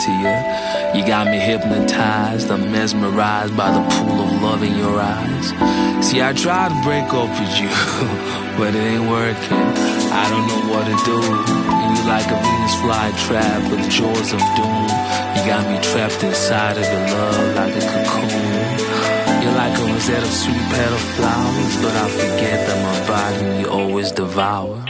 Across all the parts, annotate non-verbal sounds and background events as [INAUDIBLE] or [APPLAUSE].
To you. You got me hypnotized, I'm mesmerized by the pool of love in your eyes. See, I tried to break up with you, [LAUGHS] but it ain't working. I don't know what to do. You like a Venus flytrap with the jaws of doom. You got me trapped inside of your love like a cocoon. You're like a rosette of sweet petal flowers, but I forget that my body you always devour.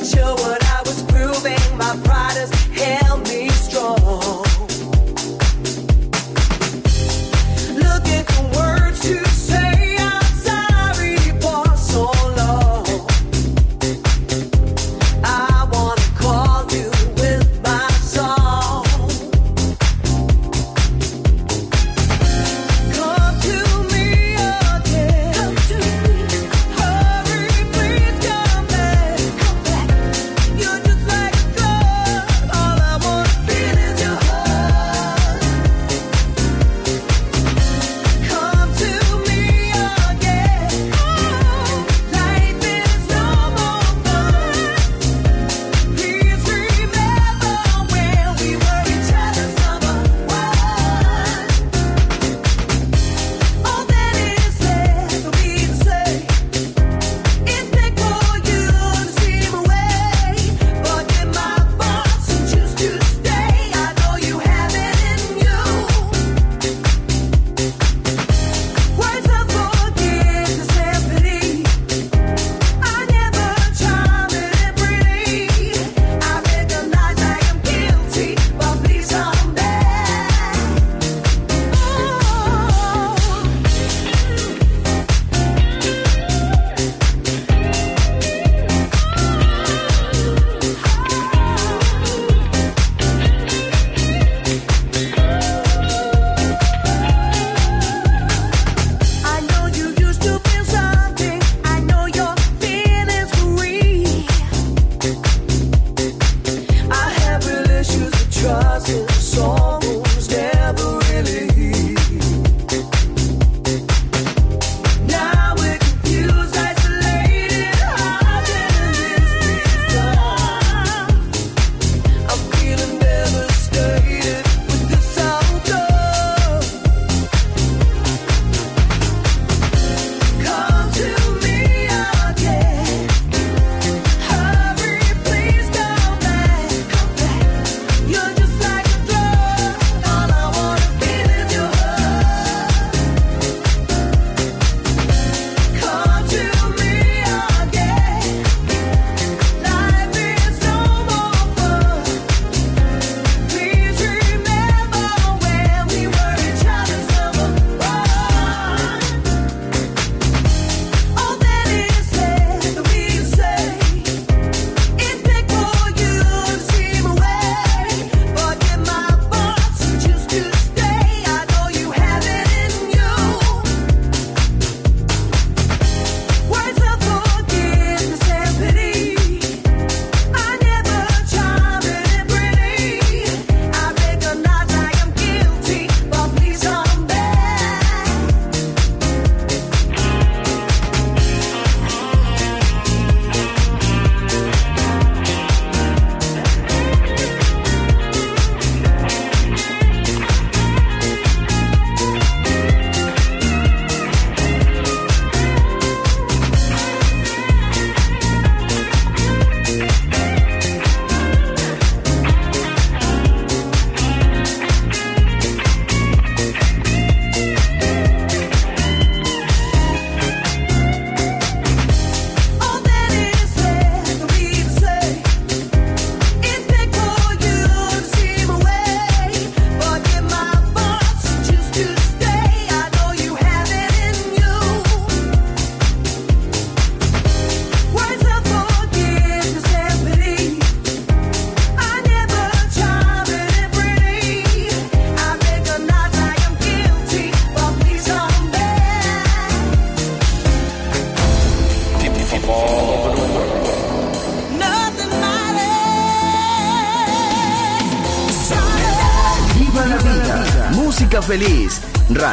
Not sure what I was proving, my pride has held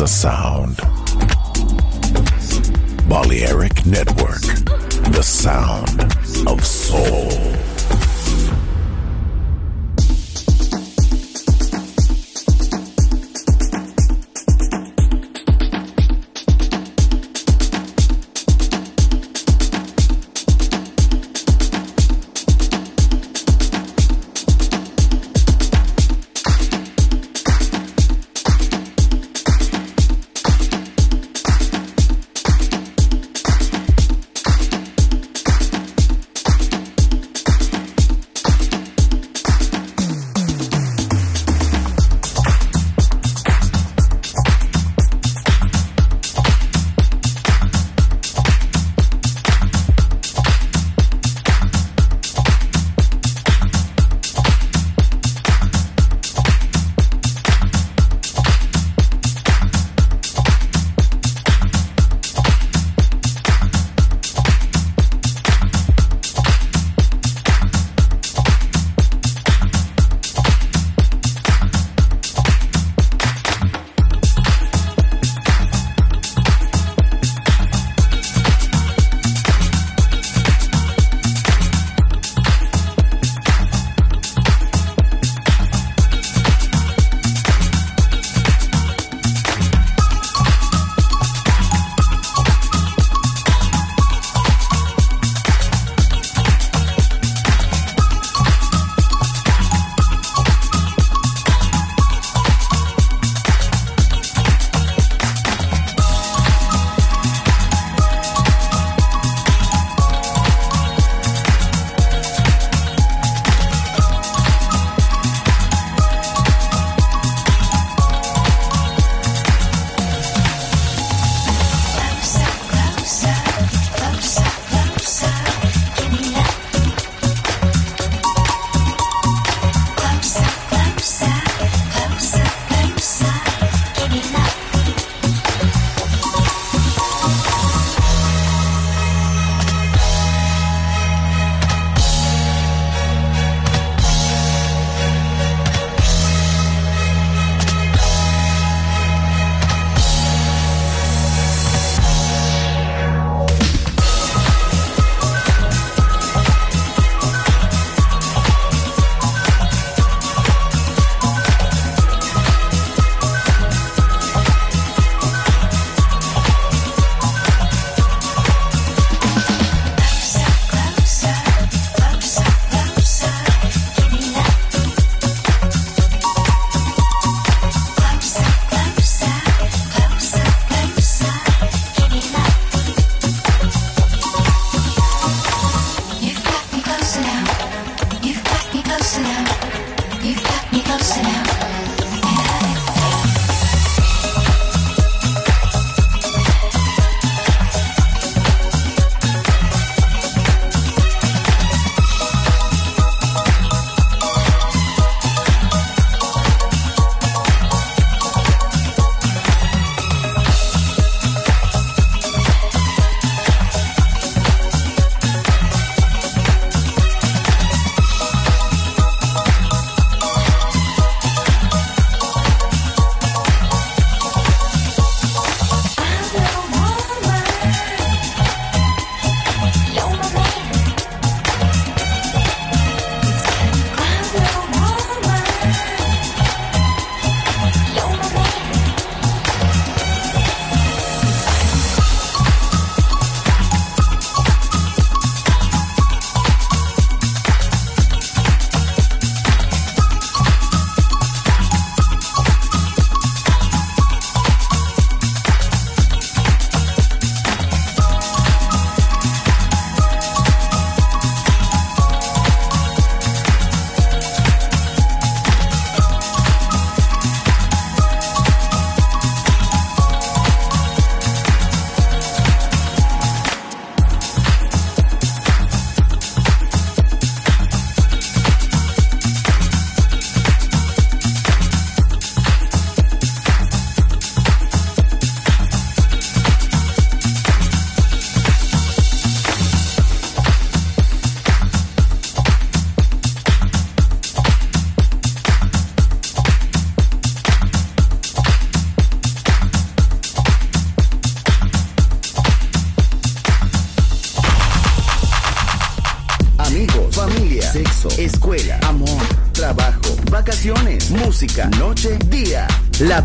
A sound. Balearic Network, the sound of soul.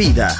Vida.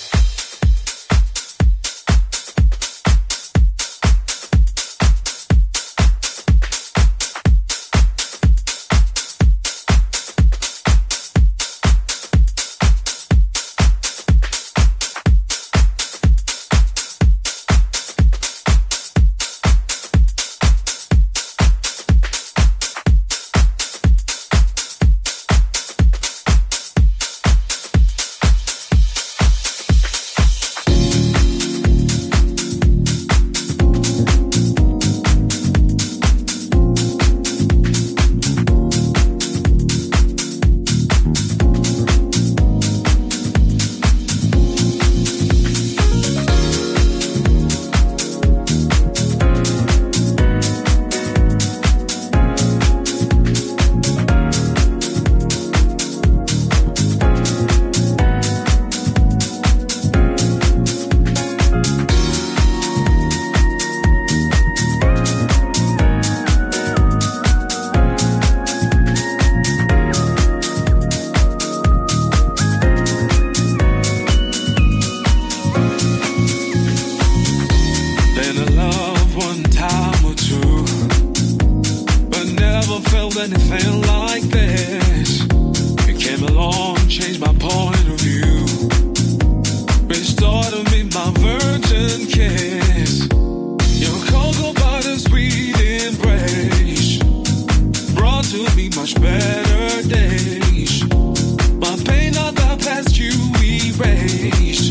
past you erased.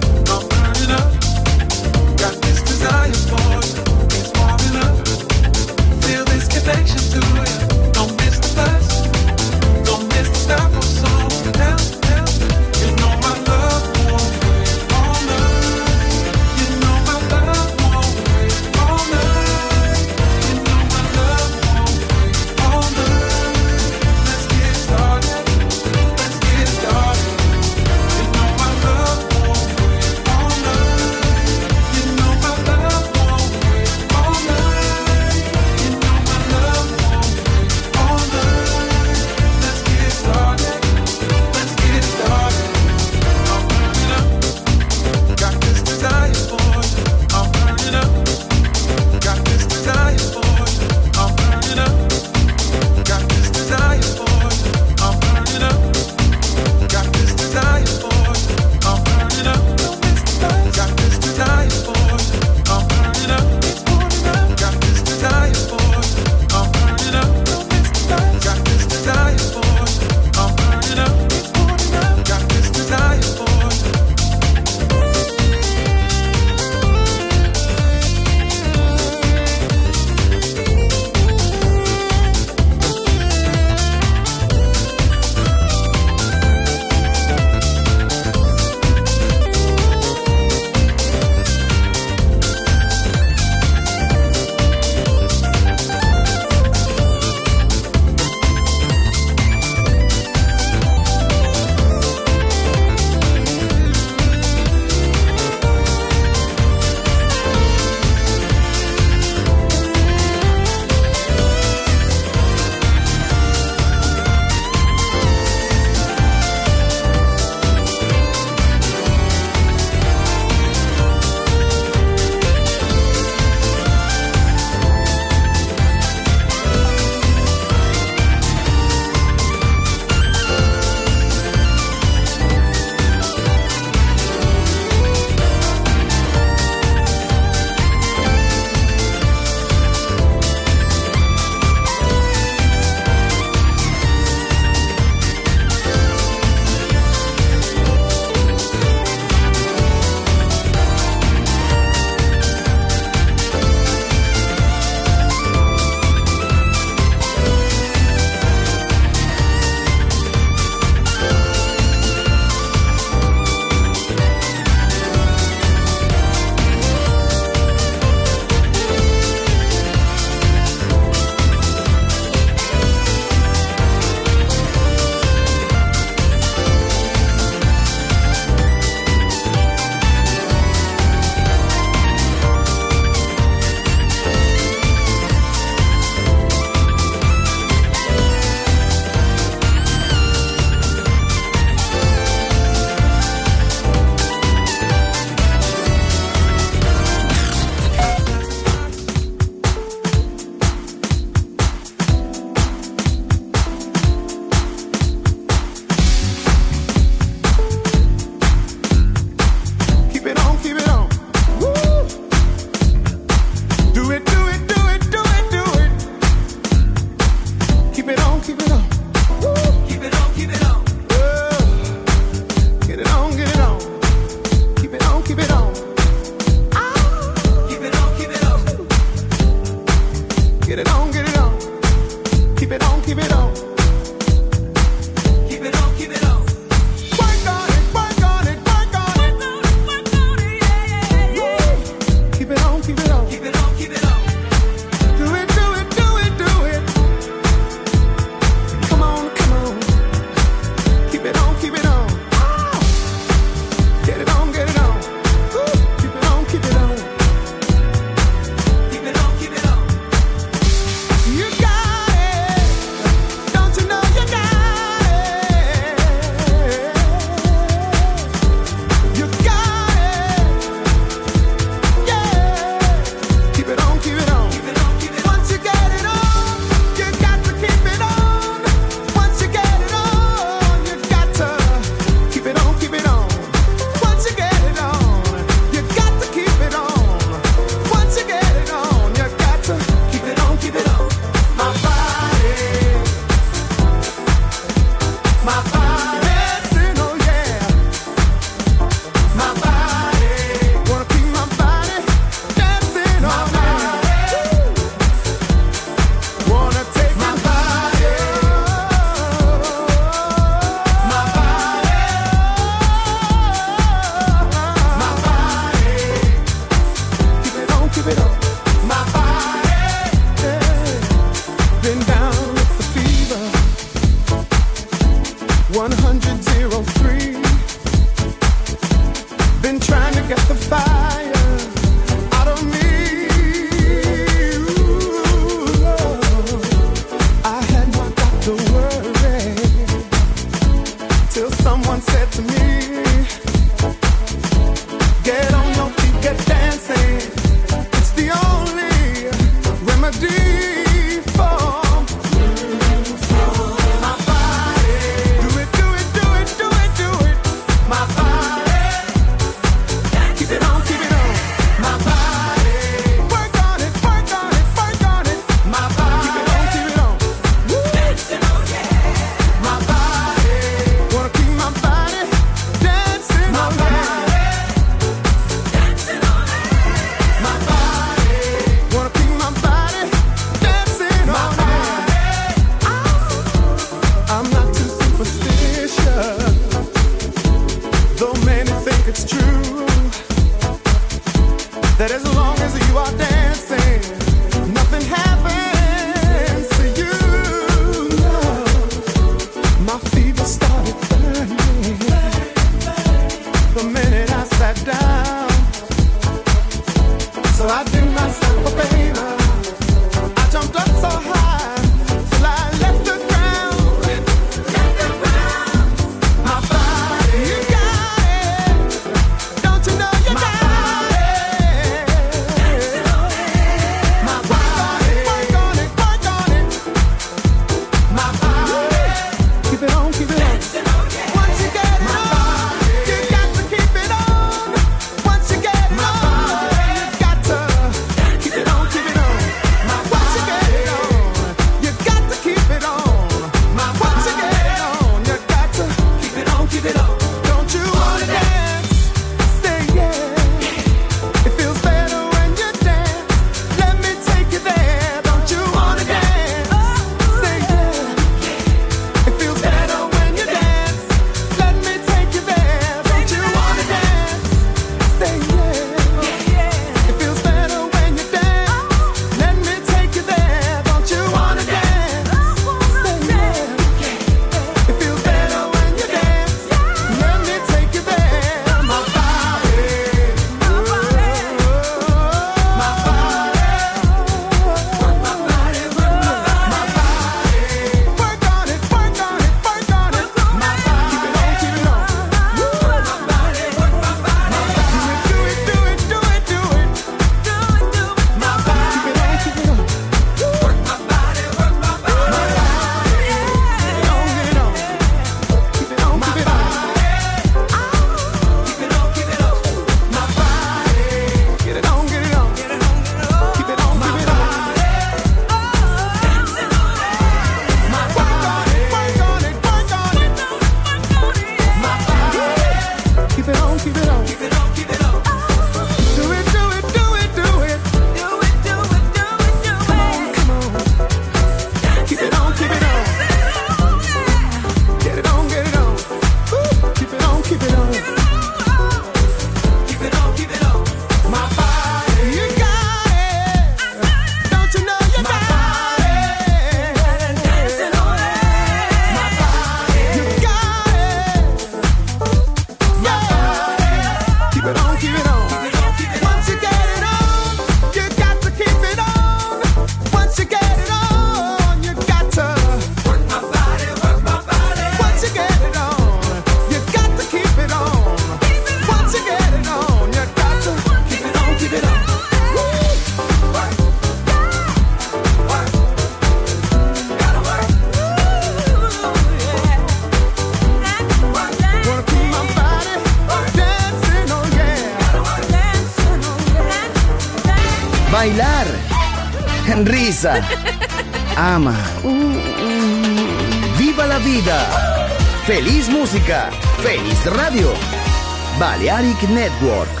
Balearic Network.